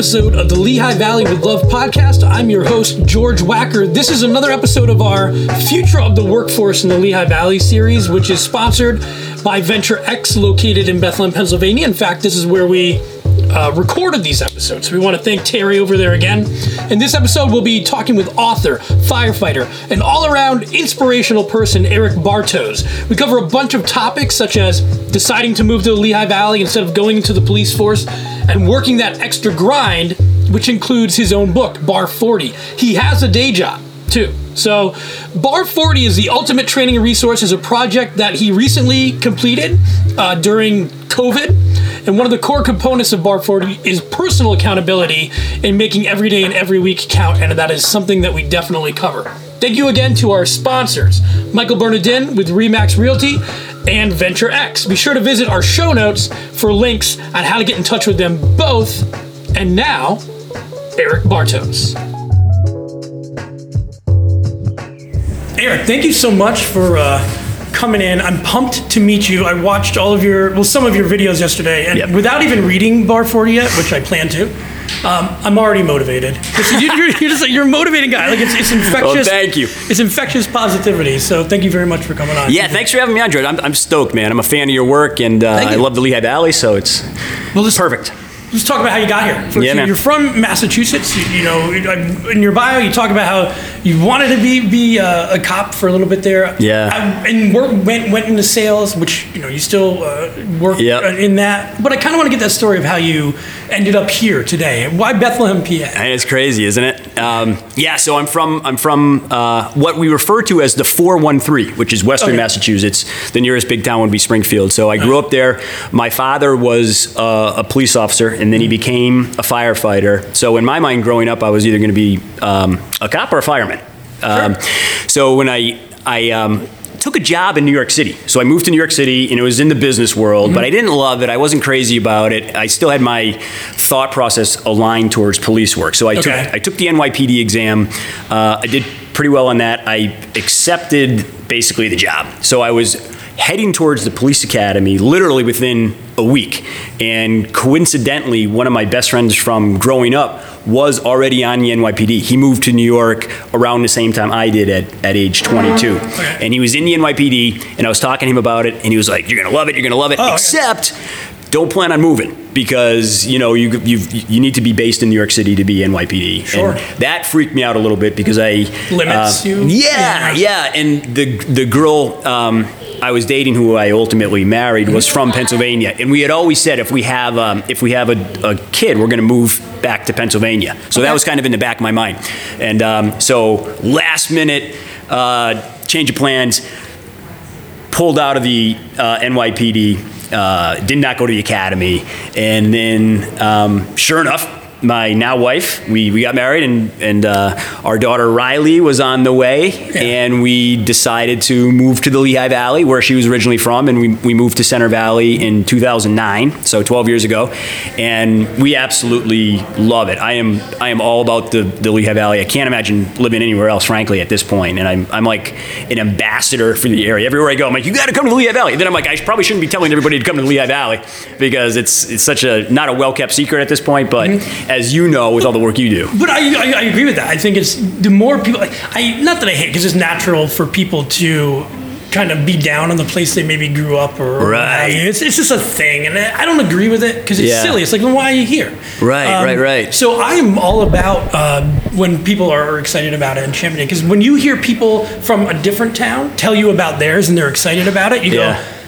episode of the Lehigh Valley with Love podcast. I'm your host, George Wacker. This is another episode of our Future of the Workforce in the Lehigh Valley series, which is sponsored by Venture X, located in Bethlehem, Pennsylvania. In fact, this is where we uh, recorded these episodes. So we want to thank Terry over there again. In this episode, we'll be talking with author, firefighter, and all around inspirational person, Eric Bartos. We cover a bunch of topics such as deciding to move to the Lehigh Valley instead of going into the police force and working that extra grind, which includes his own book, Bar 40. He has a day job too. So, Bar 40 is the ultimate training resource, is a project that he recently completed uh, during COVID. And one of the core components of Bar 40 is personal accountability in making every day and every week count. And that is something that we definitely cover. Thank you again to our sponsors, Michael Bernardin with Remax Realty and Venture X. Be sure to visit our show notes for links on how to get in touch with them both. And now, Eric Bartos. Eric, thank you so much for uh, coming in. I'm pumped to meet you. I watched all of your, well, some of your videos yesterday, and Yep. without even reading Bar 40 yet, which I plan to, um, I'm already motivated. you- You're, you're just you're a motivating guy. Like it's, it's infectious. thank you. It's infectious positivity. So thank you very much for coming on. Yeah, thanks for having me on, George. I'm, I'm stoked, man. I'm a fan of your work, and uh, I love the Lehigh Valley, so it's Well, let's, perfect. Let's talk about how you got here. First, Yeah, man. You're from Massachusetts. You, you know, in your bio, you talk about how you wanted to be be uh, a cop for a little bit there. Yeah. I, and work, went went into sales, which you know you still uh, work Yep. in that. But I kind of want to get that story of how you ended up here today. Why Bethlehem, PA? And it's crazy, isn't it? Um, yeah, so I'm from I'm from uh, what we refer to as the 413, which is Western Okay. Massachusetts. The nearest big town would be Springfield. So I grew up there. My father was uh, a police officer, and then he became a firefighter. So in my mind, growing up, I was either going to be um, a cop or a fireman. Um, so when I I um, took a job in New York City. So I moved to New York City, and it was in the business world, but I didn't love it. I wasn't crazy about it. I still had my thought process aligned towards police work. So I Okay. took I took the NYPD exam. Uh, I did pretty well on that. I accepted basically the job. So I was heading towards the police academy literally within a week. And coincidentally, one of my best friends from growing up was already on the NYPD. He moved to New York around the same time I did at, at age 22. And he was in the NYPD, and I was talking to him about it, and he was like, You're gonna love it, you're gonna love it, Oh, okay. except don't plan on moving because you know you you you need to be based in New York City to be NYPD. Sure. And that freaked me out a little bit because I Limits uh, you? Yeah, Yeah. yeah. And the the girl um, I was dating, who I ultimately married, was from Pennsylvania, and we had always said if we have um, if we have a, a kid, we're going to move back to Pennsylvania. So that was kind of in the back of my mind. And um, so last minute uh, change of plans pulled out of the uh, NYPD, uh, did not go to the academy, and then um, sure enough, my now wife, we, we got married, and and uh, our daughter Riley was on the way, and we decided to move to the Lehigh Valley, where she was originally from, and we, we moved to Center Valley in 2009, so 12 years ago, and we absolutely love it. I am I am all about the, the Lehigh Valley. I can't imagine living anywhere else, frankly, at this point. point, and I'm I'm like an ambassador for the area. Everywhere I go, I'm like, you got to come to the Lehigh Valley. then I'm like, I probably shouldn't be telling everybody to come to the Lehigh Valley because it's it's such a not a well kept secret at this point, but as you know, with all the work you do, But I, I, I agree with that. I think it's the more people. I not that I hate because it's natural for people to kind of be down on the place they maybe grew up or or what have Right. It's, it's just a thing, and I don't agree with it because it's Yeah. silly. It's like, then why are you here? Um, Right, right, right. So I'm all about uh, when people are excited about it and championing because when you hear people from a different town tell you about theirs and they're excited about it, you Yeah. go,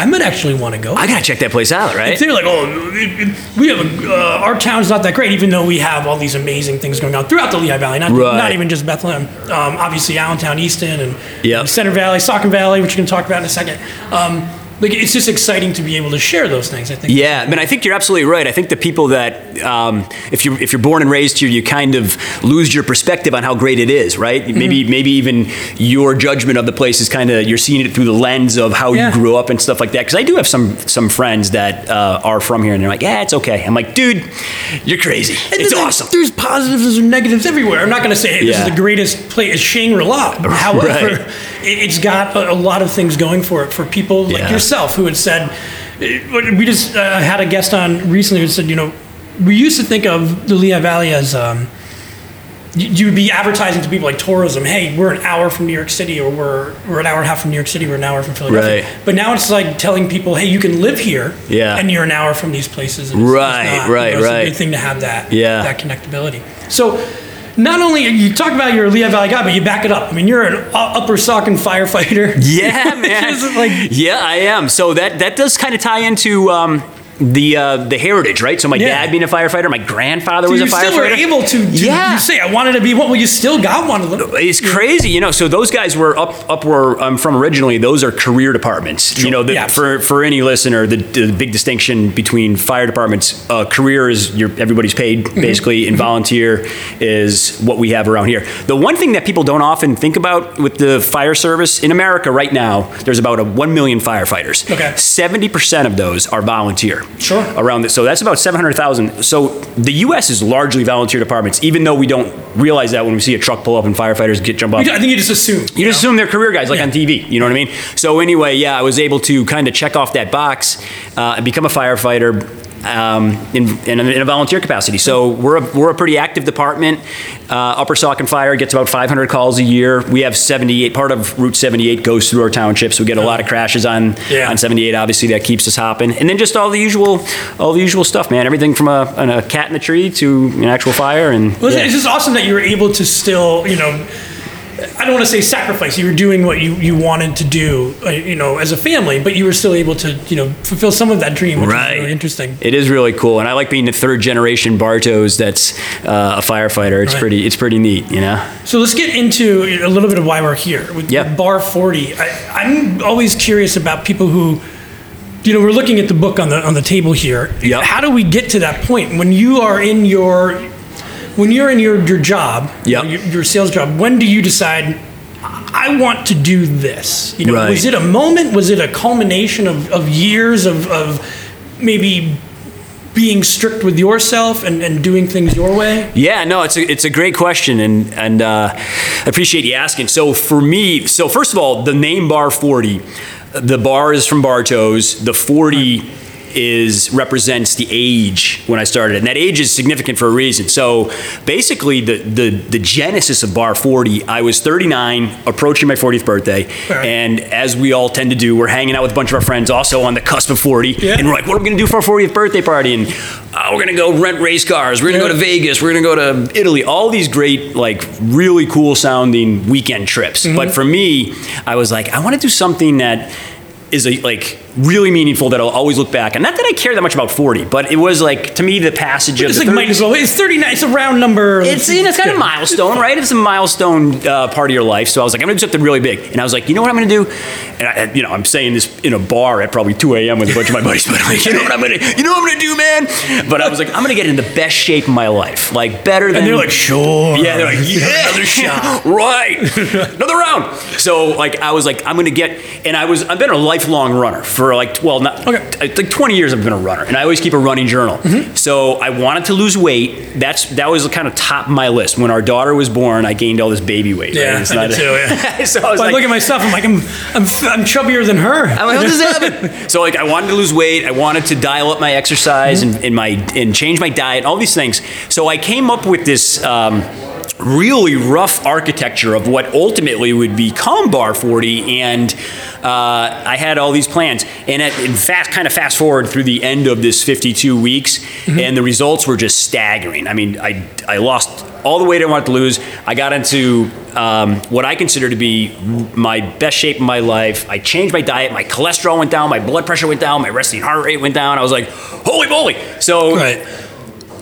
I might actually want to go. I gotta check that place out, right? They're like, oh, it- it- we have a, uh, our town's not that great, even though we have all these amazing things going on throughout the Lehigh Valley. Not, Right. not even just Bethlehem. Um, obviously, Allentown, Easton, and Yep. Center Valley, Saucon Valley, which we can talk about in a second. Um, like, it's just exciting to be able to share those things. I think. Yeah, I mean, I think you're absolutely right. I think the people that, um, if you if you're born and raised here, you kind of lose your perspective on how great it is, right? Mm-hmm. Maybe maybe even your judgment of the place is kind of you're seeing it through the lens of how Yeah. you grew up and stuff like that. Because I do have some some friends that uh, are from here, and they're like, yeah, it's okay. I'm like, dude, you're crazy. And It's then awesome. There's positives and negatives everywhere. I'm not going to say hey, this Yeah. is the greatest place. It's Shangri-La. However, Right. It- it's got a, lot of things going for it for people like Yeah. yourself who had said, eh, we just uh, had a guest on recently who said, you know, we used to think of the Lehigh Valley as um, you, you would be advertising to people like tourism. Hey, we're an hour from New York City, or we're we're an hour and a half from New York City. We're an hour from Philadelphia. Right. But now it's like telling people, hey, you can live here, Yeah. and you're an hour from these places. and it's- it's Right, not. You right, know, it's right. a good thing to have that Yeah. that connectability. So. Not only you talk about your Lehigh Valley guy, but you back it up. I mean, you're an upper Saucon firefighter. Yeah, man. like- yeah, I am. So that that does kind of tie into um, the uh, the heritage, right? So my Yeah. dad being a firefighter, my grandfather So was a firefighter. you still were able to, to Yeah. you say I wanted to be one. Well, you still got one of them. It's crazy, you know. So those guys were up up where I'm from originally. Those are career departments. You know, the, Yeah. for for any listener, the, the big distinction between fire departments, uh, career is your everybody's paid Mm-hmm. basically, and volunteer is what we have around here. The one thing that people don't often think about with the fire service in America right now, there's about a one million firefighters. Okay. seventy percent of those are volunteer. Sure. Around this, so that's about seven hundred thousand. So the U.S. is largely volunteer departments, even though we don't realize that when we see a truck pull up and firefighters get jump off. I think you just assume. You just assume they're career guys, like Yeah. on TV. You know what I mean? So anyway, yeah, I was able to kind of check off that box uh, and become a firefighter. Um, in, in, a, in a volunteer capacity. So we're a, we're a pretty active department. Uh, Upper Saucon Fire gets about 500 calls a year. We have 78, part of Route 78 goes through our township, so we get a lot of crashes on, Yeah. on 78, obviously, that keeps us hopping. And then just all the usual, all the usual stuff, man. Everything from a, an- a cat in the tree to an actual fire. And Well, yeah. It's just awesome that you were able to still, you know, I don't want to say sacrifice. You were doing what you, you wanted to do, uh, you know, as a family, but you were still able to, you know, fulfill some of that dream, which Right. is really interesting. It is really cool, and I like being the third generation Bartos that's uh, a firefighter. It's Right. pretty, it's pretty neat, you know. So let's get into a little bit of why we're here with Yeah. Bar 40. I, I'm always curious about people who, you know, we're looking at the book on the on the table here. Yep. How do we get to that point when you are in your when you're in your your job, Yep. your, your sales job? When do you decide? I want to do this. You know, Right. was it a moment? Was it a culmination of, of years of, of maybe being strict with yourself and, and doing things your way? Yeah, no, it's a, it's a great question, and and uh, I appreciate you asking. So for me, so first of all, the name Bar Forty, the bar is from Bartos. The forty is represents the age when I started, and that age is significant for a reason. So basically, the the the genesis of Bar Forty, I was 39, approaching my 40th birthday, Right. and as we all tend to do, we're hanging out with a bunch of our friends, also on the cusp of 40, Yeah. and we're like, what are we gonna do for our 40th birthday party? And oh, we're gonna go rent race cars. We're gonna go to Vegas. We're gonna go to Italy. All these great, like, really cool sounding weekend trips. Mm-hmm. But for me, I was like, I want to do something that is a, like really meaningful that I'll always look back. And not that I care that much about 40, but it was like to me the passage of It's the like 30s might as well. It's 39. It's a round number. it's you know, it's kind of a milestone, right? It's a milestone uh, part of your life. So I was like, I'm gonna do something really big, and I was like, you know what I'm gonna do? And I, you know, I'm saying this in a bar at probably 2 a.m. with a bunch of my buddies, but I'm like, you know what I'm gonna, you know what I'm gonna do, man? But I was like, I'm gonna get in the best shape of my life, like better than. And they're like, sure. Yeah, they're like, yeah, another shot. right, another round. So like, I was like, I'm gonna get, and I was, I've been a lifelong runner for like, well, not Okay. like 20 years. I've been a runner, and I always keep a running journal. Mm-hmm. So I wanted to lose weight. That's that was kind of top of my list. When our daughter was born, I gained all this baby weight. right? Yeah, It's I not did too, yeah. so I was But I look at myself. I'm like, I'm, I'm, I'm chubbier than her. I'm like, how does that happen? so like, I wanted to lose weight. I wanted to dial up my exercise and, and my and change my diet. All these things. So I came up with this. Um, Really rough architecture of what ultimately would become Bar 40, and uh, I had all these plans. And at, in fast, kind of fast forward through the end of this 52 weeks, and the results were just staggering. I mean, I I lost all the weight I wanted to lose. I got into um, what I consider to be my best shape of my life. I changed my diet. My cholesterol went down. My blood pressure went down. My resting heart rate went down. I was like, holy moly! So, Right.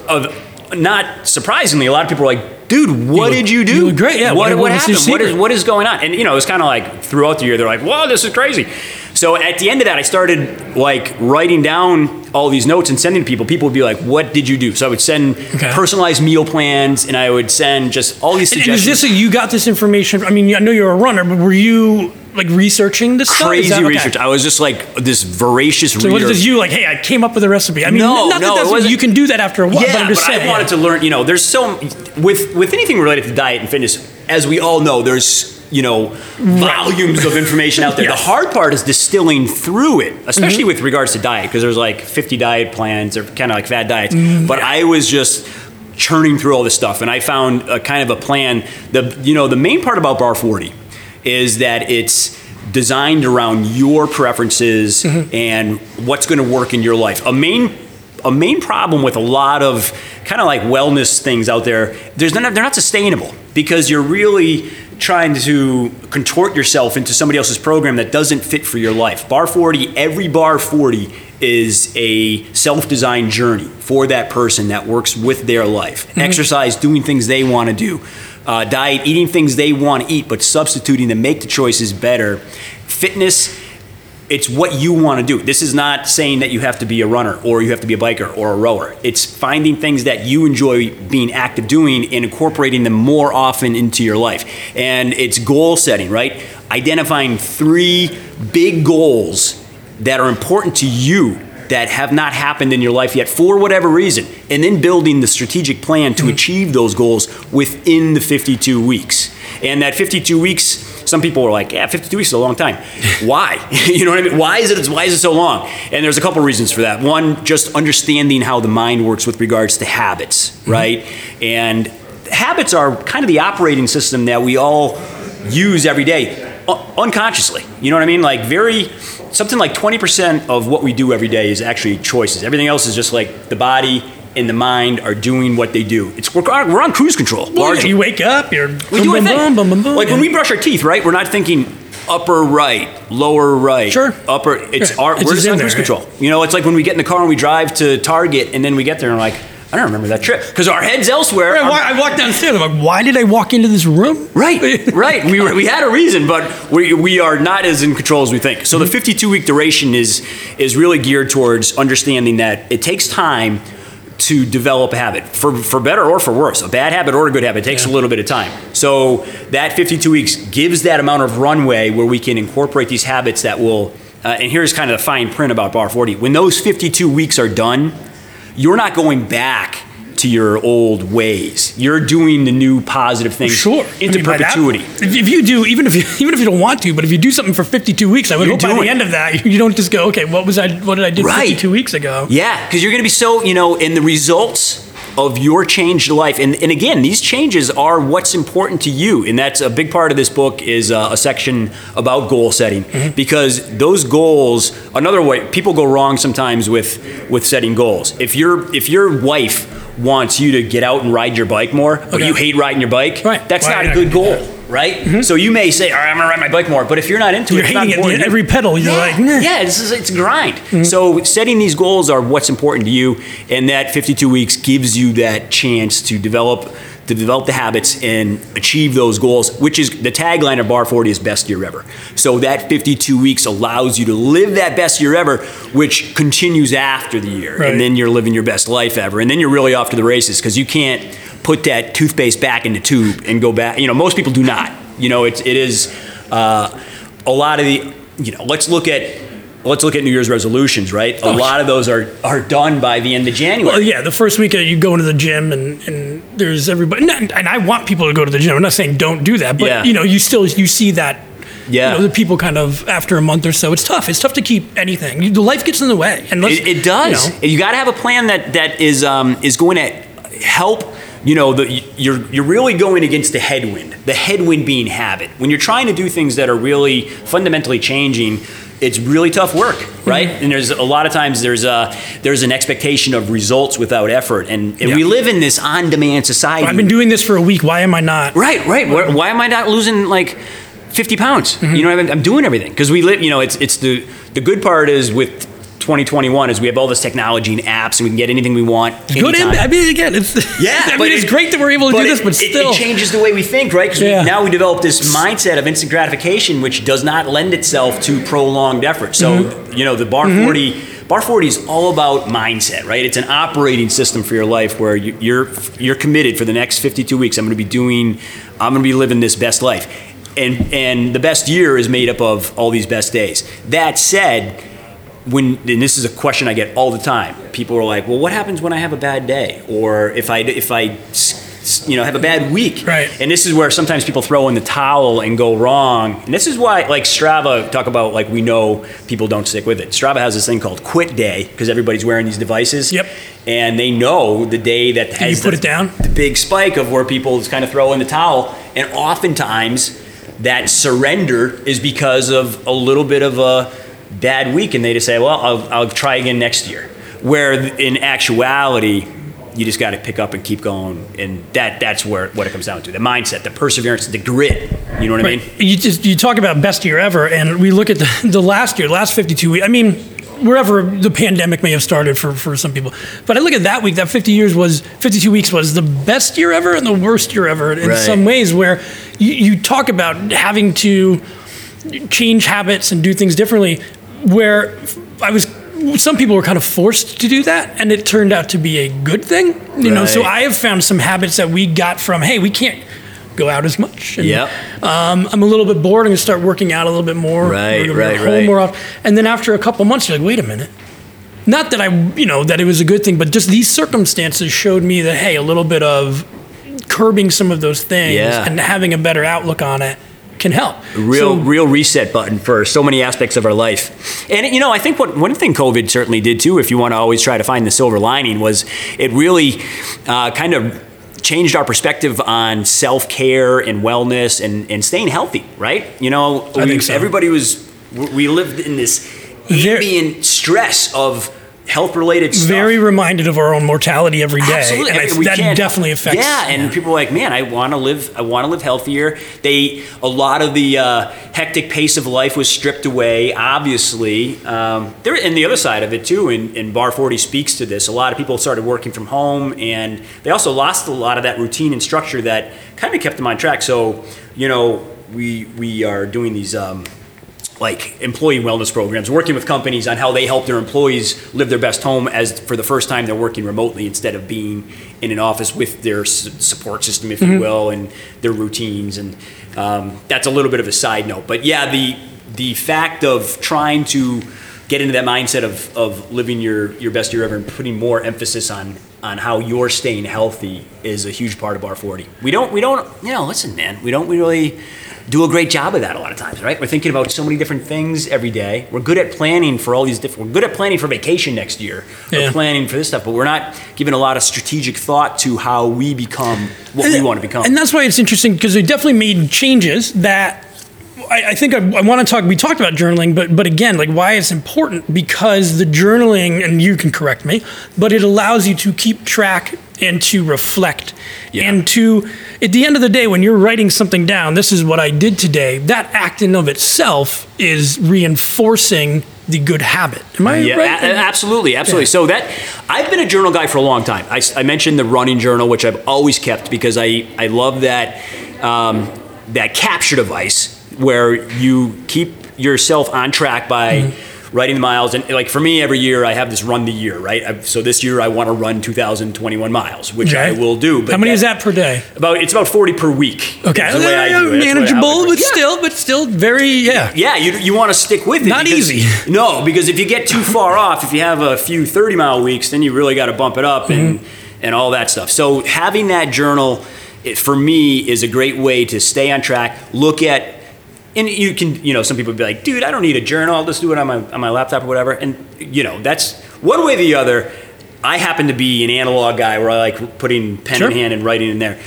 uh, not surprisingly, a lot of people were like, dude, what look- did you do? you great, yeah. What, What- what, what was your happened? What is, what is going on? And, you know, it was kind of like throughout the year, they're like, whoa, this is crazy. So at the end of that, I started like writing down all these notes and sending to people. People would be like, what did you do? So I would send Okay. personalized meal plans and I would send just all these And, and is this a, you got this information? I mean, I know you're a runner, but were you like researching this stuff? Is Crazy that- okay. research. I was just like this voracious So reader. what is you like? Hey, I came up with a recipe. I mean, No, not no, that that's wasn't- you can do that after a while. Yeah, but I'm just saying. I wanted to learn. You know, there's so with with anything related to diet and fitness, as we all know, there's you know, volumes of information out there. Yes. The hard part is distilling through it, especially mm-hmm. with regards to diet, because there's like 50 diet plans or kind of like fad diets. Mm-hmm. But I was just churning through all this stuff, and I found a kind of a plan. The you know the main part about Bar 40 is that it's designed around your preferences mm-hmm. and what's going to work in your life. A main a main problem with a lot of kind of like wellness things out there, there's not, they're not sustainable because you're really trying to contort yourself into somebody else's program that doesn't fit for your life. Bar 40, every Bar 40 is a self-designed journey for that person that works with their life. Mm-hmm. Exercise, doing things they want to do. Uh, diet, eating things they want to eat, but substituting to make the choices better. Fitness, it's what you want to do. This is not saying that you have to be a runner or you have to be a biker or a rower. It's finding things that you enjoy being active doing and incorporating them more often into your life. And it's goal setting, right? Identifying three big goals that are important to you that have not happened in your life yet for whatever reason, and then building the strategic plan to mm-hmm. achieve those goals within the 52 weeks. And that 52 weeks, some people are like, "Yeah, 52 weeks is a long time." Why? you know what I mean? Why is it? Why is it so long? And there's a couple reasons for that. One, just understanding how the mind works with regards to habits, mm-hmm. right? And habits are kind of the operating system that we all use every day unconsciously. You know what I mean? Like very something like 20% of what we do every day is actually choices. Everything else is just like the body and the mind are doing what they do. It's we're, we're on cruise control. Well, largely. you wake up, you're we do boom, boom, boom, boom, boom, Like when we brush our teeth, right? We're not thinking upper right, lower right, Sure. upper. It's Yeah, our it's we're just just on in cruise there, control. You know, it's like when we get in the car and we drive to Target and then we get there and we're like, I don't remember that trip because our heads elsewhere. I Our- wa- I walked downstairs. I'm like, why did I walk into this room? Right, right. We, were, we had a reason, but we, we are not as in control as we think. So the 52 week duration is is really geared towards understanding that it takes time to develop a habit for, for better or for worse. A bad habit or a good habit takes a little bit of time. So that 52 weeks gives that amount of runway where we can incorporate these habits that will. Uh, and here's kind of the fine print about Bar 40. When those 52 weeks are done, you're not going back to your old ways. You're doing the new positive things Sure. into I mean, by that- perpetuity. if, if you do, even if you, even if you don't want to, but if you do something for 52 weeks, I would You're hope by the end of that, you don't just go, okay, what was I? What did I do Right. 52 weeks ago? Yeah, because you're going to be so, you know, in the results of your changed life. And, and again, these changes are what's important to you. And that's a big part of this book is uh, a section about goal setting because those goals, another way, people go wrong sometimes with, with setting goals. If, your if your wife wants you to get out and ride your bike more, but Okay. you hate riding your bike, Right. that's not a good goal, right? Mm-hmm. So you may say, all right, I'm going to ride my bike more. But if you're not into You're it, it's not hating it every pedal. You're Yeah, like, nah. yeah, it's, it's a grind. Mm-hmm. So setting these goals are what's important to you, and that 52 weeks gives you that chance to develop to develop the habits and achieve those goals. Which is the tagline of Bar 40 is best year ever. So that 52 weeks allows you to live that best year ever, which continues after the year, Right. and then you're living your best life ever, and then you're really off to the races because you can't put that toothpaste back in the tube and go back. You know, most people do not. You know, it's it is uh, a lot of the. You know, let's look at let's look at New Year's resolutions, right? A Oh, lot of those are are done by the end of January. Well, yeah, the first week uh, you go into the gym and, and there's everybody, and, and I want people to go to the gym. I'm not saying don't do that, but Yeah. you know, you still you see that. Yeah. you know, the people kind of after a month or so. It's tough. It's tough to keep anything. You, the life gets in the way, and It, it does. You know, You, got to have a plan that that is um, is going to help. You know, the, you're you're really going against the headwind. The headwind being habit. When you're trying to do things that are really fundamentally changing, it's really tough work, right? Mm-hmm. And there's a lot of times there's a there's an expectation of results without effort, and, and Yeah. we live in this on-demand society. I've been doing this for a week. Why am I not? Right, right. Why, why am I not losing like 50 pounds? Mm-hmm. You know, I'm, I'm doing everything because we live. You know, it's it's the the good part is with 2021 is we have all this technology and apps and we can get anything we want. Good. anytime. I mean, again, it's Yeah, I but mean, it's great that we're able to do this, but it, still, it changes the way we think, right? Because Yeah. now we develop this mindset of instant gratification, which does not lend itself to prolonged effort. So Mm-hmm. you know, the bar 40. Bar 40 is all about mindset, right? It's an operating system for your life where you- you're you're committed for the next 52 weeks. I'm going to be doing, I'm going to be living this best life, and and the best year is made up of all these best days. That said, when and this is a question I get all the time. People are like, "Well, what happens when I have a bad day, or if I if I you know have a bad week Right. and this is where sometimes people throw in the towel and go wrong and this is why like strava talk about like we know people don't stick with it strava has this thing called quit day because everybody's wearing these devices Yep. and they know the day that you has put the, it down? the big spike of where people just kind of throw in the towel and oftentimes that surrender is because of a little bit of a bad week and they just say well i'll, I'll try again next year where in actuality you just got to pick up and keep going and that that's where what it comes down to the mindset the perseverance the grit you know what i mean You just you talk about best year ever, and we look at the, the last year, last 52 weeks. I mean, wherever the pandemic may have started for, for some people, but I look at that week. That 50 years was 52 weeks was the best year ever and the worst year ever in Right. some ways. Where you, you talk about having to change habits and do things differently. Where I was. Some people were kind of forced to do that, and it turned out to be a good thing. You know, so I have found some habits that we got from, hey, we can't go out as much. And, Yep. um, I'm a little bit bored. I'm going to start working out a little bit more. Right, right, right. More often. And then after a couple months, you're like, wait a minute. Not that I, you know, that it was a good thing, but just these circumstances showed me that, hey, a little bit of curbing some of those things Yeah. and having a better outlook on it can help. real So- real reset button for so many aspects of our life. And you know, I think what one thing COVID certainly did too, if you want to always try to find the silver lining, was it really uh, kind of changed our perspective on self care and wellness and, and staying healthy. Right? You know, I we- think so. everybody was we lived in this ambient stress of health related stuff. very reminded of our own mortality every day. Absolutely, And I, mean, that definitely affects. Yeah, and people are like, man, I want to live. I want to live healthier. They a lot of the uh, hectic pace of life was stripped away. Obviously, um, there and the other side of it too. And, and Bar Forty speaks to this. A lot of people started working from home, and they also lost a lot of that routine and structure that kind of kept them on track. So, you know, we we are doing these. Um, like employee wellness programs, working with companies on how they help their employees live their best home as for the first time they're working remotely instead of being in an office with their support system, if you will, and their routines. And um, that's a little bit of a side note. But yeah, the the fact of trying to get into that mindset of, of living your, your best year ever and putting more emphasis on on how you're staying healthy is a huge part of Bar 40. We don't we don't you know listen man we don't we really do a great job of that a lot of times right we're thinking about so many different things every day we're good at planning for all these different we're good at planning for vacation next year Yeah. we're planning for this stuff but we're not giving a lot of strategic thought to how we become what we want to become And that's why it's interesting because we definitely made changes that I, I think I, I want to talk. We talked about journaling, but but again, like why it's important because the journaling, and you can correct me, but it allows you to keep track and to reflect Yeah. and to at the end of the day when you're writing something down this is what i did today that act in of itself is reinforcing the good habit am i Yeah, right a- absolutely, absolutely. So that I've been a journal guy for a long time. I mentioned the running journal, which I've always kept because I I love that um, that capture device where you keep yourself on track by. Mm-hmm. Writing the miles and like for me every year I have this run the year right I've, so this year I want to run 2,021 miles which I will do but how many is that per day about it's about 40 per week okay is the way I do it. That's the way I manageable but Yeah. still but still very yeah Yeah, you, you want to stick with it. Not because- easy. No, because if you get too far off, if you have a few 30 mile weeks, then you really got to bump it up and, Mm-hmm. and all that stuff. So having that journal, it, for me, is a great way to stay on track, look at, and you can, you know, some people be like, dude, I don't need a journal. I'll just do it on my, on my laptop or whatever. And, you know, that's one way or the other. I happen to be an analog guy where I like putting pen Sure. in hand and writing in there.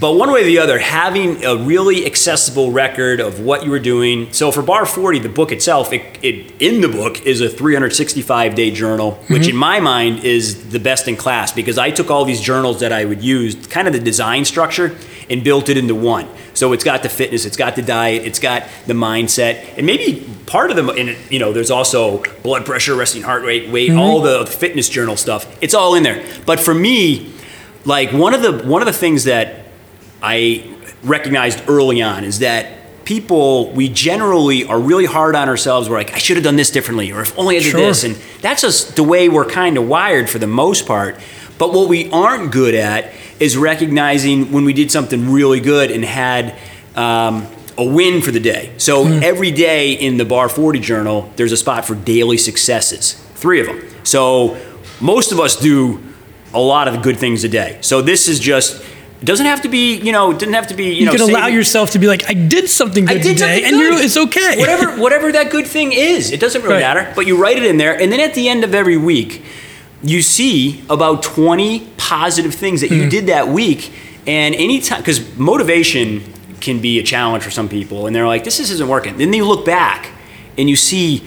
But one way or the other, having a really accessible record of what you were doing. So for Bar 40, the book itself, it, it in the book is a 365 day journal, which mm-hmm. in my mind is the best in class because I took all these journals that I would use, kind of the design structure, and built it into one. So it's got the fitness, it's got the diet, it's got the mindset, and maybe part of the And you know, there's also blood pressure, resting heart rate, weight, mm-hmm. all the fitness journal stuff. It's all in there. But for me, like one of the one of the things that I recognized early on is that people we generally are really hard on ourselves. We're like, I should have done this differently, or if only I did Sure. this, and that's just the way we're kind of wired for the most part. But what we aren't good at is recognizing when we did something really good and had um, a win for the day. So every day in the Bar 40 journal, there's a spot for daily successes, three of them. So most of us do a lot of good things a day. So this is just It doesn't have to be, you know, it doesn't have to be, you, You, know, can allow saving- yourself to be like, I did something good did today, something and good. you're, it's okay. Whatever, whatever that good thing is, it doesn't really Right. matter. But you write it in there, and then at the end of every week, you see about twenty positive things that you Mm-hmm. did that week. And anytime, because motivation can be a challenge for some people, and they're like, "This this isn't working." Then you look back, and you see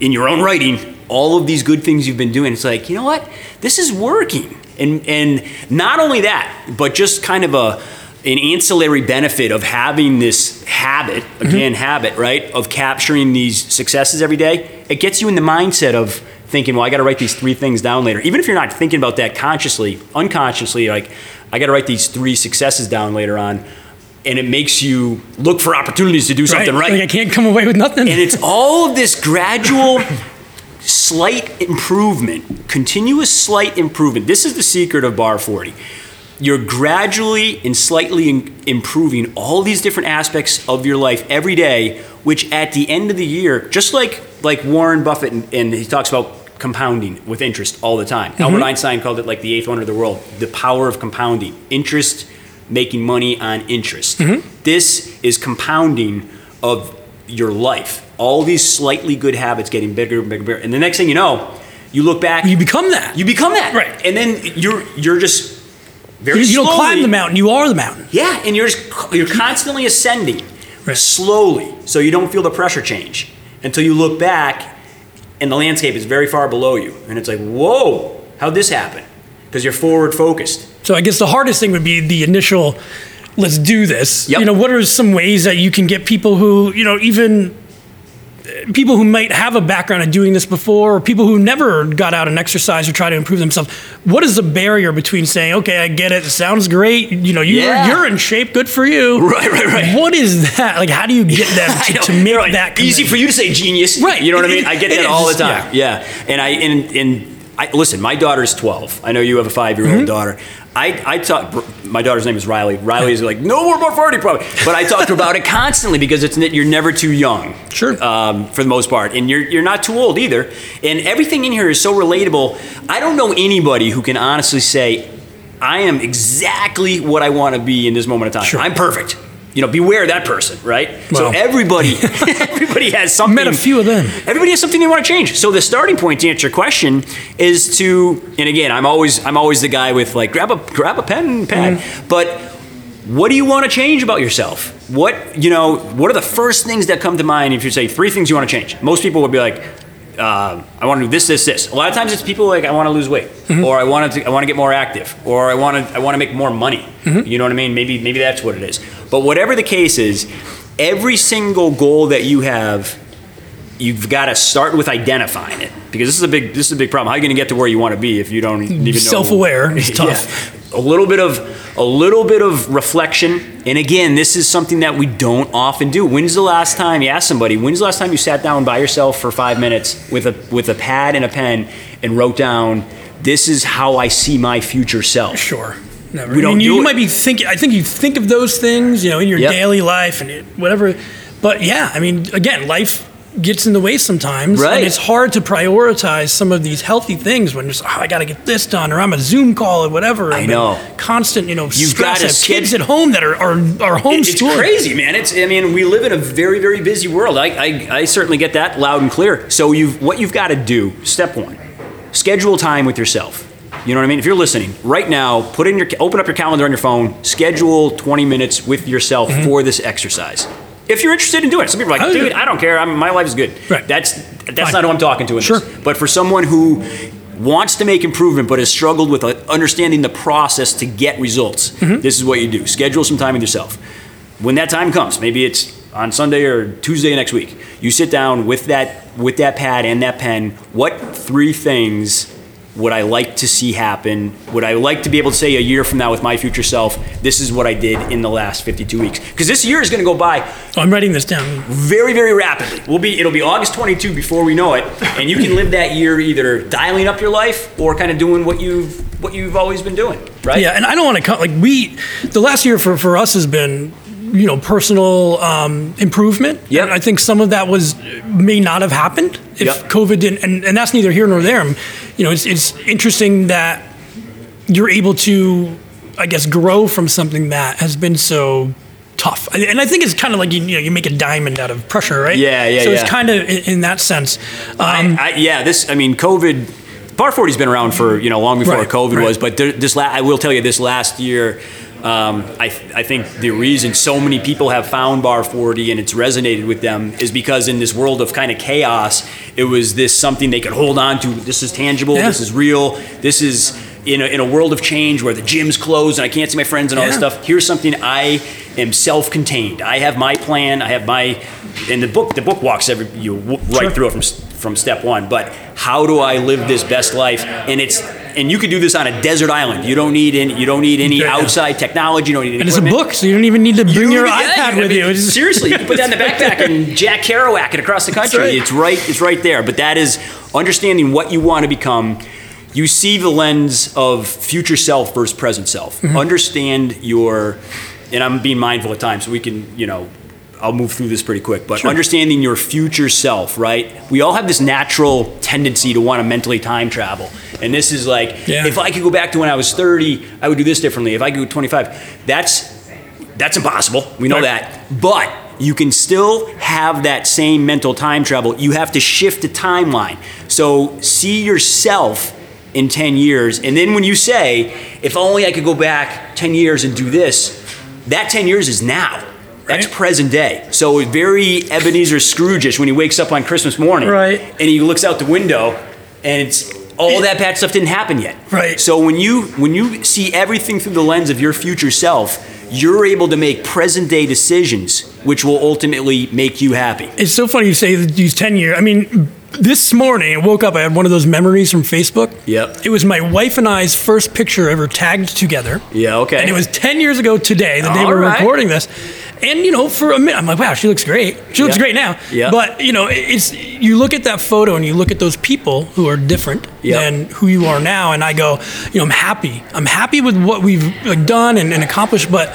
in your own writing all of these good things you've been doing. It's like, you know what? This is working. And and not only that, but just kind of a an ancillary benefit of having this habit, again, habit, right, of capturing these successes every day. It gets you in the mindset of thinking, well, I got to write these three things down later. Even if you're not thinking about that consciously, unconsciously, like, I got to write these three successes down later on. And it makes you look for opportunities to do something right. Like I can't come away with nothing. And it's all of this gradual, slight improvement, continuous slight improvement. This is the secret of Bar 40. You're gradually and slightly improving all these different aspects of your life every day, which at the end of the year, just like like Warren Buffett and, and he talks about compounding with interest all the time. Albert mm-hmm. Einstein called it like the eighth wonder of the world, the power of compounding. Interest making money on interest. Mm-hmm. This is compounding of your life. All these slightly good habits getting bigger and bigger and bigger. And the next thing you know, you look back, you become that. you become that. Right. And then you're you're just very You, you don't climb the mountain, you are the mountain. Yeah, and you're just, you're constantly ascending Right. slowly, so you don't feel the pressure change until you look back, and the landscape is very far below you, and it's like, whoa, how'd this happen? Because you're forward focused. So I guess the hardest thing would be the initial let's do this. Yep. You know, what are some ways that you can get people who, you know, even people who might have a background of doing this before or people who never got out and exercise or try to improve themselves. What is the barrier between saying, "Okay, I get it. Sounds great. You know, you're Yeah. you're in shape. Good for you." Right, right, right. What is that? Like how do you get them to, to make right. that easy for you to say genius, Right. You know what I It- mean? I get that all the time. Yeah, and I and and I listen. My daughter's twelve. I know you have a five year Mm-hmm. old daughter. I I talk. My daughter's name is Riley. Riley is like no more forty probably, but I talk to her about it constantly because it's you're never too young. Sure. Um, for the most part, and you're you're not too old either. And everything in here is so relatable. I don't know anybody who can honestly say. I am exactly what I want to be in this moment of time. Sure. I'm perfect. You know, beware that person, right? so everybody, everybody has something. Met a few of them. Everybody has something they want to change. So the starting point to answer your question is to, and again, I'm always, I'm always the guy with like, grab a, grab a pen and pad. Mm-hmm. But what do you want to change about yourself? What, you know, what are the first things that come to mind if you say three things you want to change? Most people would be like, uh, I want to do this, this, this. A lot of times it's people like I want to lose weight, Mm-hmm. or I want to, I want to get more active, or I want to, I want to make more money. Mm-hmm. You know what I mean? Maybe, maybe that's what it is. But whatever the case is, every single goal that you have, you've got to start with identifying it because this is a big, this is a big problem. How are you going to get to where you want to be if you don't even know? Self-aware is tough. Yeah. A little bit of, a little bit of reflection, and again, this is something that we don't often do. When's the last time you ask somebody? When's the last time you sat down by yourself for five minutes with a with a pad and a pen and wrote down, "This is how I see my future self." Sure. Never. We don't mean, you, do you might be thinking. I think you think of those things, you know, in your Yep. daily life and it, whatever. But yeah, I mean, again, life gets in the way sometimes, Right. and it's hard to prioritize some of these healthy things when just oh, I got to get this done, or I'm a Zoom call or whatever. I and know. Constant, you know, You've I have kids at home that are are, are homeschooling. It's crazy, man. It's I mean, we live in a very, very busy world. I, I, I certainly get that loud and clear. So you've what you've got to do, step one, schedule time with yourself. You know what I mean? If you're listening right now, put in your open up your calendar on your phone, schedule 20 minutes with yourself mm-hmm. for this exercise. If you're interested in doing it, some people are like, Oh, dude, I don't care. I'm, my life is good. Right. That's that's Fine. not who I'm talking to. In Sure. This. But for someone who wants to make improvement but has struggled with uh, understanding the process to get results, Mm-hmm. this is what you do. Schedule some time with yourself. When that time comes, maybe it's on Sunday or Tuesday next week, you sit down with that with that pad and that pen. What three things would I like to see happen? Would I like to be able to say a year from now with my future self, this is what I did in the last 52 weeks? Because this year is going to go by I'm writing this down. very, very rapidly. We'll be it'll be August 22 before we know it, and you can live that year either dialing up your life or kind of doing what you've what you've always been doing, right? Yeah, and I don't want to cut like we. The last year for for us has been. You know, personal um, improvement. Yeah, I think some of that was may not have happened if Yep. COVID didn't, and, and that's neither here nor there. You know, it's it's interesting that you're able to I guess, grow from something that has been so tough. And I think it's kind of like you, you know you make a diamond out of pressure, right? Yeah, yeah, So yeah. it's kind of in, in that sense. Um, I, I, yeah, this. I mean, COVID. Bar 40's been around for you know long before Right, COVID right. was, but there, this la- I will tell you this last year. Um, I, I think the reason so many people have found Bar 40 and it's resonated with them is because in this world of kind of chaos, it was this something they could hold on to. This is tangible. Yeah. This is real. This is in a, in a world of change where the gym's closed and I can't see my friends and all this stuff. Here's something I am self-contained. I have my plan. I have my, and the book the book walks every you right Sure. through it from from step one. But how do I live this best life? And it's and you could do this on a desert island. You don't need any you don't need any Yeah. outside technology. You don't need any and it's a book, so you don't even need to bring your Yeah, iPad I with mean, you. Seriously, you can put that in the backpack and Jack Kerouac it across the country. right. It's right. It's right there. But that is understanding what you want to become. You see the lens of future self versus present self. Mm-hmm. Understand your, and I'm being mindful at times, so we can, you know, I'll move through this pretty quick. But understanding your future self, right? We all have this natural tendency to want to mentally time travel, and this is like, Yeah. if I could go back to when I was 30, I would do this differently. If I could go 25, that's that's impossible. We know Right. that. But you can still have that same mental time travel. You have to shift the timeline. So see yourself in 10 years. And then when you say, if only I could go back 10 years and do this, that 10 years is now. That's Right. present day. So it's very Ebenezer Scrooge-ish when he wakes up on Christmas morning. Right. And he looks out the window and it's all that bad stuff didn't happen yet. Right. So when you when you see everything through the lens of your future self, you're able to make present day decisions which will ultimately make you happy. It's so funny you say that these 10 years. I mean, this morning I woke up, I had one of those memories from Facebook. Yep. It was my wife and I's first picture ever tagged together. Yeah, okay. And it was 10 years ago today, the day All we're right. recording this. And, you know, for a minute, I'm like, wow, she looks great. She looks Yeah. great now. Yeah. But, you know, it's, you look at that photo and you look at those people who are different Yeah. than who you are now. And I go, you know, I'm happy. I'm happy with what we've like, done and, and accomplished. But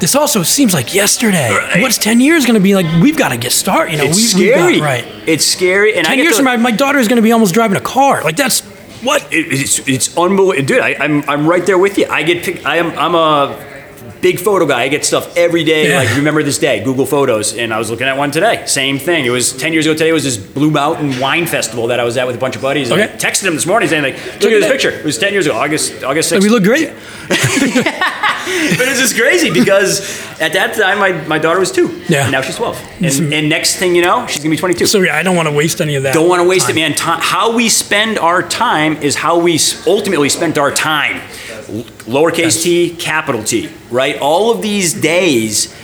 this also seems like yesterday. Right. What's 10 years going to be like? We've got to get started. You know, it's we, we've got- scary. right. It's scary. And I 10 get years to- from now, my daughter is going to be almost driving a car. Like, that's what? it- it's it's unbelievable, dude. I, I'm I'm right there with you. I get pic- I am I'm a big photo guy. I get stuff every day. Yeah. Like remember this day, Google Photos, and I was looking at one today. Same thing. It was ten years ago today. It was this Blue Mountain Wine Festival that I was at with a bunch of buddies. Okay. I texted him this morning saying like, look Check at this picture. It was ten years ago, August August Like, sixth. we look great. but it's just crazy because at that time my, my daughter was two. Yeah. And now she's twelve. And, and next thing you know, she's gonna be twenty two. So, yeah, I don't want to waste any of that. Don't want to waste time. it, man. How we spend our time is how we ultimately spent our time. Lowercase t, capital T, right? All of these days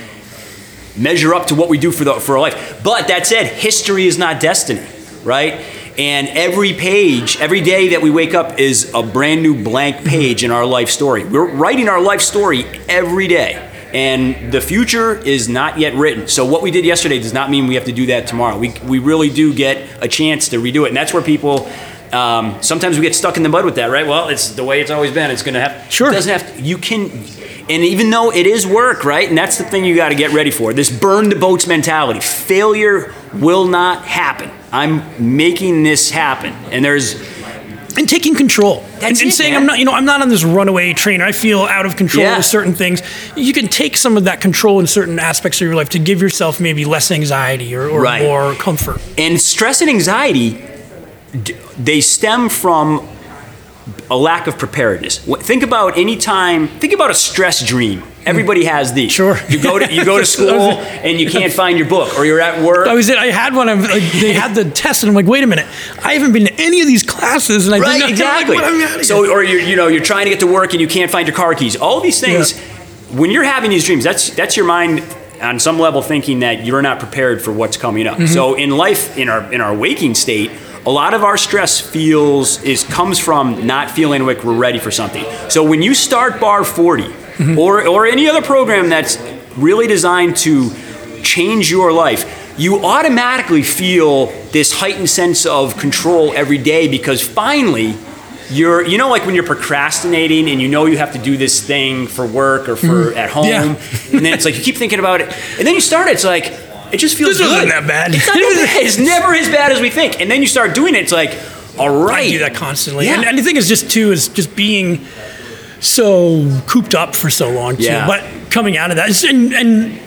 measure up to what we do for the for our life. But that said, history is not destiny, right? And every page, every day that we wake up is a brand new blank page in our life story. We're writing our life story every day. And the future is not yet written. So what we did yesterday does not mean we have to do that tomorrow. We, we really do get a chance to redo it. And that's where people um, sometimes we get stuck in the mud with that, right? Well, it's the way it's always been. It's going to have. Sure. It doesn't have. To, you can, and even though it is work, right? And that's the thing you got to get ready for. This burn the boats mentality. Failure will not happen. I'm making this happen, and there's and taking control and, That's and it, saying man. I'm not, you know, I'm not on this runaway train. I feel out of control Yeah. with certain things. You can take some of that control in certain aspects of your life to give yourself maybe less anxiety or, or Right. more comfort. and stress and anxiety. They stem from a lack of preparedness. Think about any time. Think about a stress dream. Everybody has these. Sure. You go to you go to school and you can't find your book, or you're at work. I was I had one. Of, like, they had the test, and I'm like, wait a minute, I haven't been to any of these classes, and I Right, didn't exactly. Like, what, I'm outta here. so, or you're, you know, you're trying to get to work and you can't find your car keys. All these things, when you're having these dreams, that's that's your mind on some level thinking that you're not prepared for what's coming up. Mm-hmm. So, in life, in our in our waking state, a lot of our stress feels is comes from not feeling like we're ready for something. So, when you start Bar 40 mm-hmm. or or any other program that's really designed to change your life, you automatically feel this heightened sense of control every day because finally you're you know like when you're procrastinating and you know you have to do this thing for work or for mm-hmm. at home Yeah. and then it's like you keep thinking about it and then you start it's like it just feels This wasn't good. that bad. It's, not that bad. It's never as bad as we think and then you start doing it it's like all right I do that constantly. Yeah. And, and the thing is just too is just being so cooped up for so long too. Yeah. But coming out of that, and, and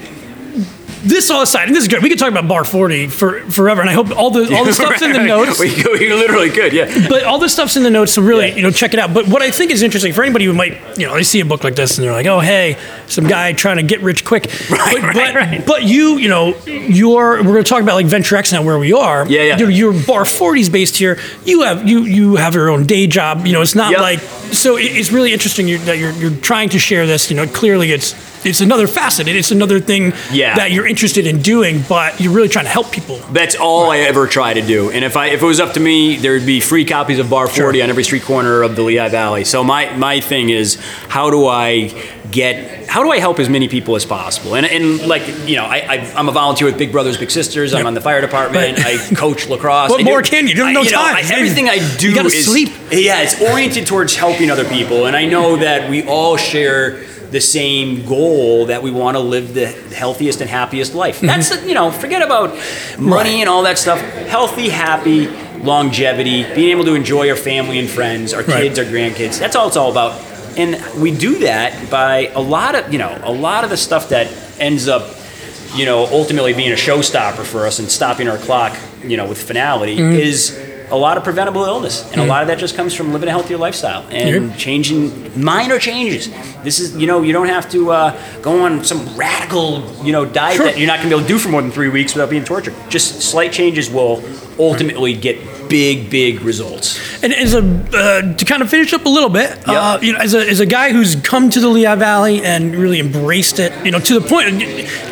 this all aside, and this is good. We could talk about Bar 40 for forever, and I hope all the all the stuff's in the notes. we, we literally could, yeah. But all this stuff's in the notes, so really, Yeah. you know, check it out. But what I think is interesting for anybody who might, you know, they see a book like this and they're like, oh, hey, some guy trying to get rich quick. Right, but, right, but, right. but you, you know, you're, we're going to talk about like Venture X now, where we are. Yeah, yeah. You know, Your Bar 40 is based here. You have you you have your own day job. You know, it's not Yep. like so. It, it's really interesting that you're you're trying to share this. You know, clearly it's it's another facet. It's another thing Yeah. that you're interested in doing, but you're really trying to help people. That's all I ever try to do. And if I if it was up to me, there would be free copies of Bar 40 on every street corner of the Lehigh Valley. So my my thing is how do I get how do I help as many people as possible? And and like you know, I, I I'm a volunteer with Big Brothers Big Sisters. I'm on the fire department. Right. I coach lacrosse. What I do- more can you? You have I- no know, time. I- everything I do You gotta is sleep. Yeah, it's oriented towards helping other people, and I know that we all share the same goal that we want to live the healthiest and happiest life. That's you know, forget about money and all that stuff. Healthy, happy, longevity, being able to enjoy our family and friends, our Right. kids, our grandkids. That's all it's all about. And we do that by a lot of you know a lot of the stuff that ends up you know ultimately being a showstopper for us and stopping our clock you know with finality Mm-hmm. is a lot of preventable illness and a lot of that just comes from living a healthier lifestyle and Yeah. changing minor changes this is you know you don't have to uh, go on some radical you know diet Sure. that you're not going to be able to do for more than three weeks without being tortured just slight changes will ultimately get big big results And as a uh, to kind of finish up a little bit, uh, you know, as a, as a guy who's come to the Lehigh Valley and really embraced it, you know, to the point, don't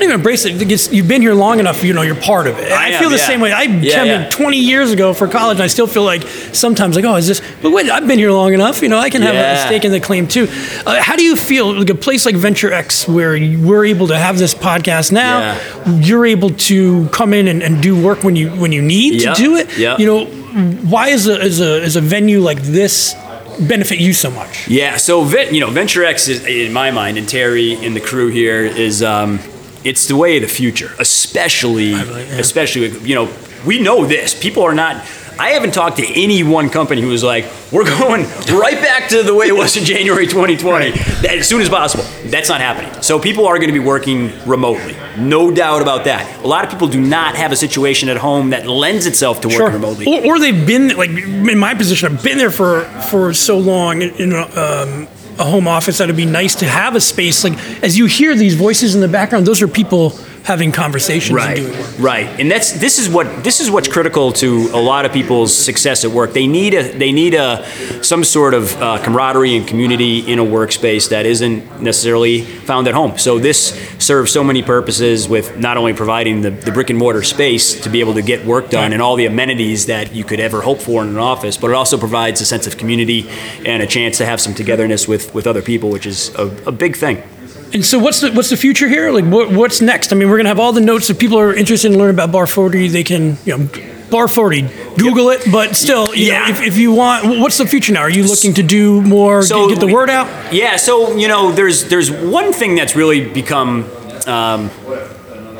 even embrace it. You've been here long enough, you know, you're part of it. I I, am, feel the yeah. same way. I Yeah, came yeah. in 20 years ago for college, and I still feel like sometimes like, oh, is this? But wait, I've been here long enough. You know, I can have a stake in the claim too. Uh, how do you feel like a place like Venture X, where we're able to have this podcast now? Yeah. You're able to come in and, and do work when you when you need Yep, to do it. yep. You know, why is a, is a is a venue like this benefit you so much? Yeah, so you know, Venture X is in my mind, and Terry and the crew here is um, it's the way of the future, especially believe, yeah. especially you know we know this. People are not. I haven't talked to any one company who was like, "We're going right back to the way it was in January 2020 that- as soon as possible." That's not happening. So people are going to be working remotely, no doubt about that. A lot of people do not have a situation at home that lends itself to working remotely. Or, or they've been like in my position. I've been there for for so long in, um, a home office that it'd be nice to have a space. Like as you hear these voices in the background, those are people having conversations right and doing work. right. And that's this is what this is what's critical to a lot of people's success at work. They need a they need a some sort of uh, camaraderie and community in a workspace that isn't necessarily found at home. So this serves so many purposes with not only providing the, the brick and mortar space to be able to get work done and all the amenities that you could ever hope for in an office but it also provides a sense of community and a chance to have some togetherness with with other people which is a, a big thing And so, what's the what's the future here? Like, what, what's next? I mean, we're gonna have all the notes. If people are interested in learning about Bar Forty, they can, you know, Bar Forty, Google it. But still, you know, Yeah. if, if you want, what's the future now? Are you looking to do more? So- get the word out. Yeah, so you know, there's there's one thing that's really become um,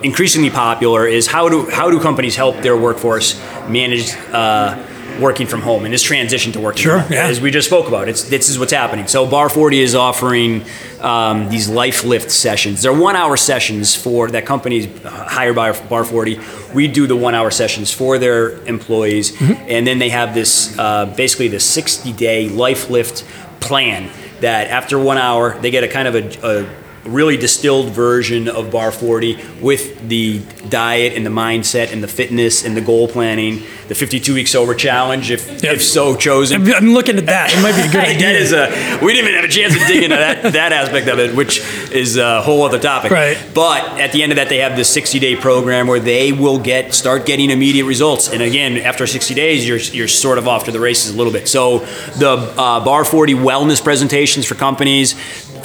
increasingly popular is how do how do companies help their workforce manage uh, working from home and this transition to working Sure, from home, yeah. as we just spoke about. It's this is what's happening. So Bar 40 is offering um, these life lift sessions. They're one hour sessions for that companies hire by Bar 40. We do the one hour sessions for their employees, Mm-hmm. and then they have this uh, basically the 60 day life lift plan that after one hour they get a kind of a, a really distilled version of bar 40 with the diet and the mindset and the fitness and the goal planning the 52 week sober challenge if, Yeah. if so chosen I'm- I'm looking at that. It might be a good idea. that is a we didn't even have a chance to dig into that that aspect of it which is a whole other topic Right. but at the end of that they have this 60 day program where they will get start getting immediate results and again after 60 days you're you're sort of off to the races a little bit so the uh, bar 40 wellness presentations for companies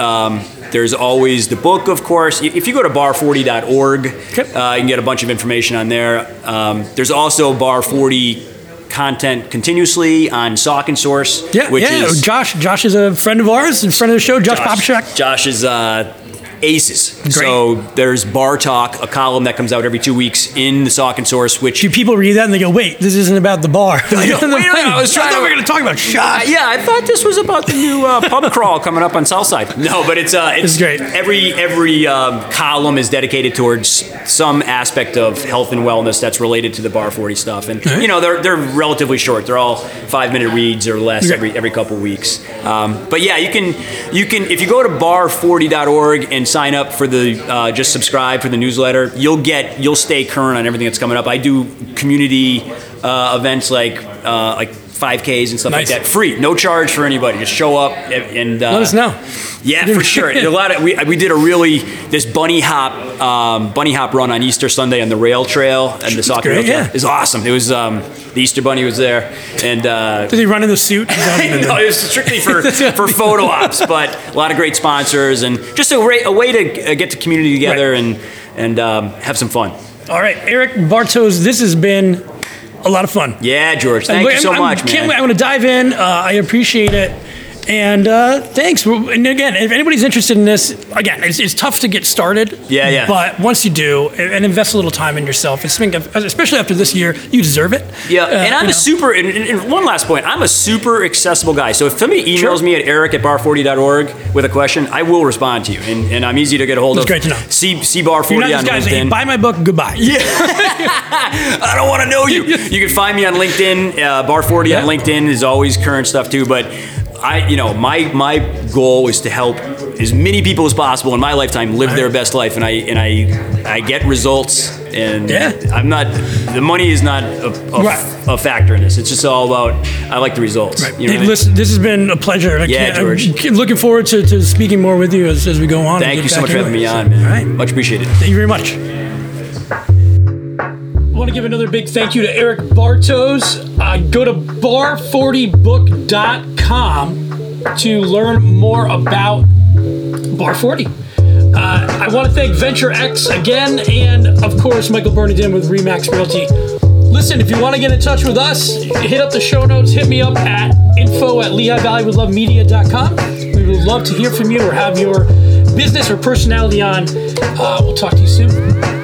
um, there's always the book, of course. If you go to bar40.org, Okay. uh, you can get a bunch of information on there. Um, there's also Bar 40 content continuously on Saucon Source, Yeah, which yeah. is Josh, Josh is a friend of ours, and friend of the show. Josh, Josh, Popichak. Josh is uh, Aces. So there's Bar Talk, a column that comes out every two weeks in the Saucon Source, which Do people read that and they go, "Wait, this isn't about the bar"? I know. Wait a I was trying thought we were going to talk about Uh, shots. yeah, I thought this was about the new uh, pub crawl coming up on Southside. No, but it's uh, it's It's great. Every every um, column is dedicated towards some aspect of health and wellness that's related to the Bar Forty stuff, and you know they're they're relatively short. They're all five minute reads or less Okay. every every couple weeks. Um, but yeah, you can you can if you go to bar40.org and sign up for the uh, just subscribe for the newsletter, you'll get you'll stay current on everything that's coming up. I do community uh, events like uh, like 5Ks and stuff Nice. like that, free, no charge for anybody. Just show up and, uh, Let us know. Yeah, for sure. a lot of we, we did a really this bunny hop um, bunny hop run on Easter Sunday on the rail trail and the Saucon rail trail. yeah. It was awesome. It was um, the Easter bunny was there and. Uh, Did he run in the suit? no, it was strictly for, for photo ops, but a lot of great sponsors and just a, way- a way to uh, get the community together Right. and and um, have some fun. All right, Eric Bartos, this has been a lot of fun. Yeah, George. Thank I'm- you so I'm- much, can't man. wait. I'm going to dive in. Uh, I appreciate it. And uh, thanks. And again, if anybody's interested in this, again, it's, it's tough to get started. Yeah, yeah. But once you do, and invest a little time in yourself, especially after this year, you deserve it. Yeah, Uh, and I'm a know. super. And, and- one last point, I'm a super accessible guy. So if somebody emails Sure. me at eric at bar40.org with a question, I will respond to you, and, and I'm easy to get a hold That's of. great to know. See, see bar40 You're not on this guy saying, LinkedIn. buy my book, goodbye. Yeah. I don't want to know you. You can find me on LinkedIn. Uh, Bar40 Yeah. on LinkedIn is always current stuff too. But I, you know, my my goal is to help as many people as possible in my lifetime live their best life, and I and I I get results. And Yeah. I'm not. The money is not a, a, Right. a factor in this. It's just all about. I like the results. You know Hey, what I mean? this has been a pleasure. I Yeah, can't- I'm looking forward to, to speaking more with you as, as we go on. Thank you so much for having me on, man. All right. Much appreciated. Thank you very much. I want to give another big thank you to Eric Bartos. Uh, go to bar40book.com to learn more about Bar 40. Uh, I want to thank Venture X again, and of course, Michael Bernardin with Remax Realty. Listen, if you want to get in touch with us, hit up the show notes, hit me up at info at lehighvalleywithlovemedia.com. We would love to hear from you or have your business or personality on. Uh, we'll talk to you soon.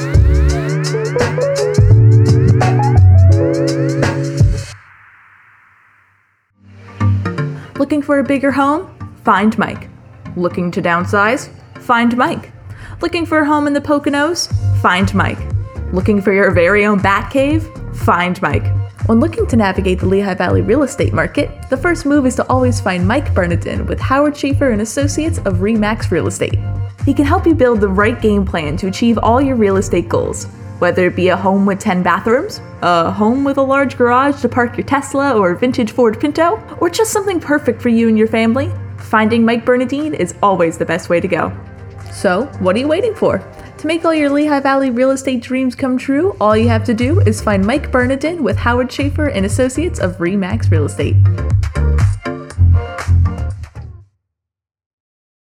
Looking for a bigger home? Find Mike. Looking to downsize? Find Mike. Looking for a home in the Poconos? Find Mike. Looking for your very own bat cave? Find Mike. When looking to navigate the Lehigh Valley real estate market, the first move is to always find Mike Bernardin with Howard Schaefer and Associates of Remax Real Estate. He can help you build the right game plan to achieve all your real estate goals, whether it be a home with 10 bathrooms, a home with a large garage to park your Tesla or vintage Ford Pinto, or just something perfect for you and your family. Finding Mike Bernadine is always the best way to go. So, what are you waiting for? To make all your Lehigh Valley real estate dreams come true, all you have to do is find Mike Bernadine with Howard Schaefer and Associates of Remax Real Estate.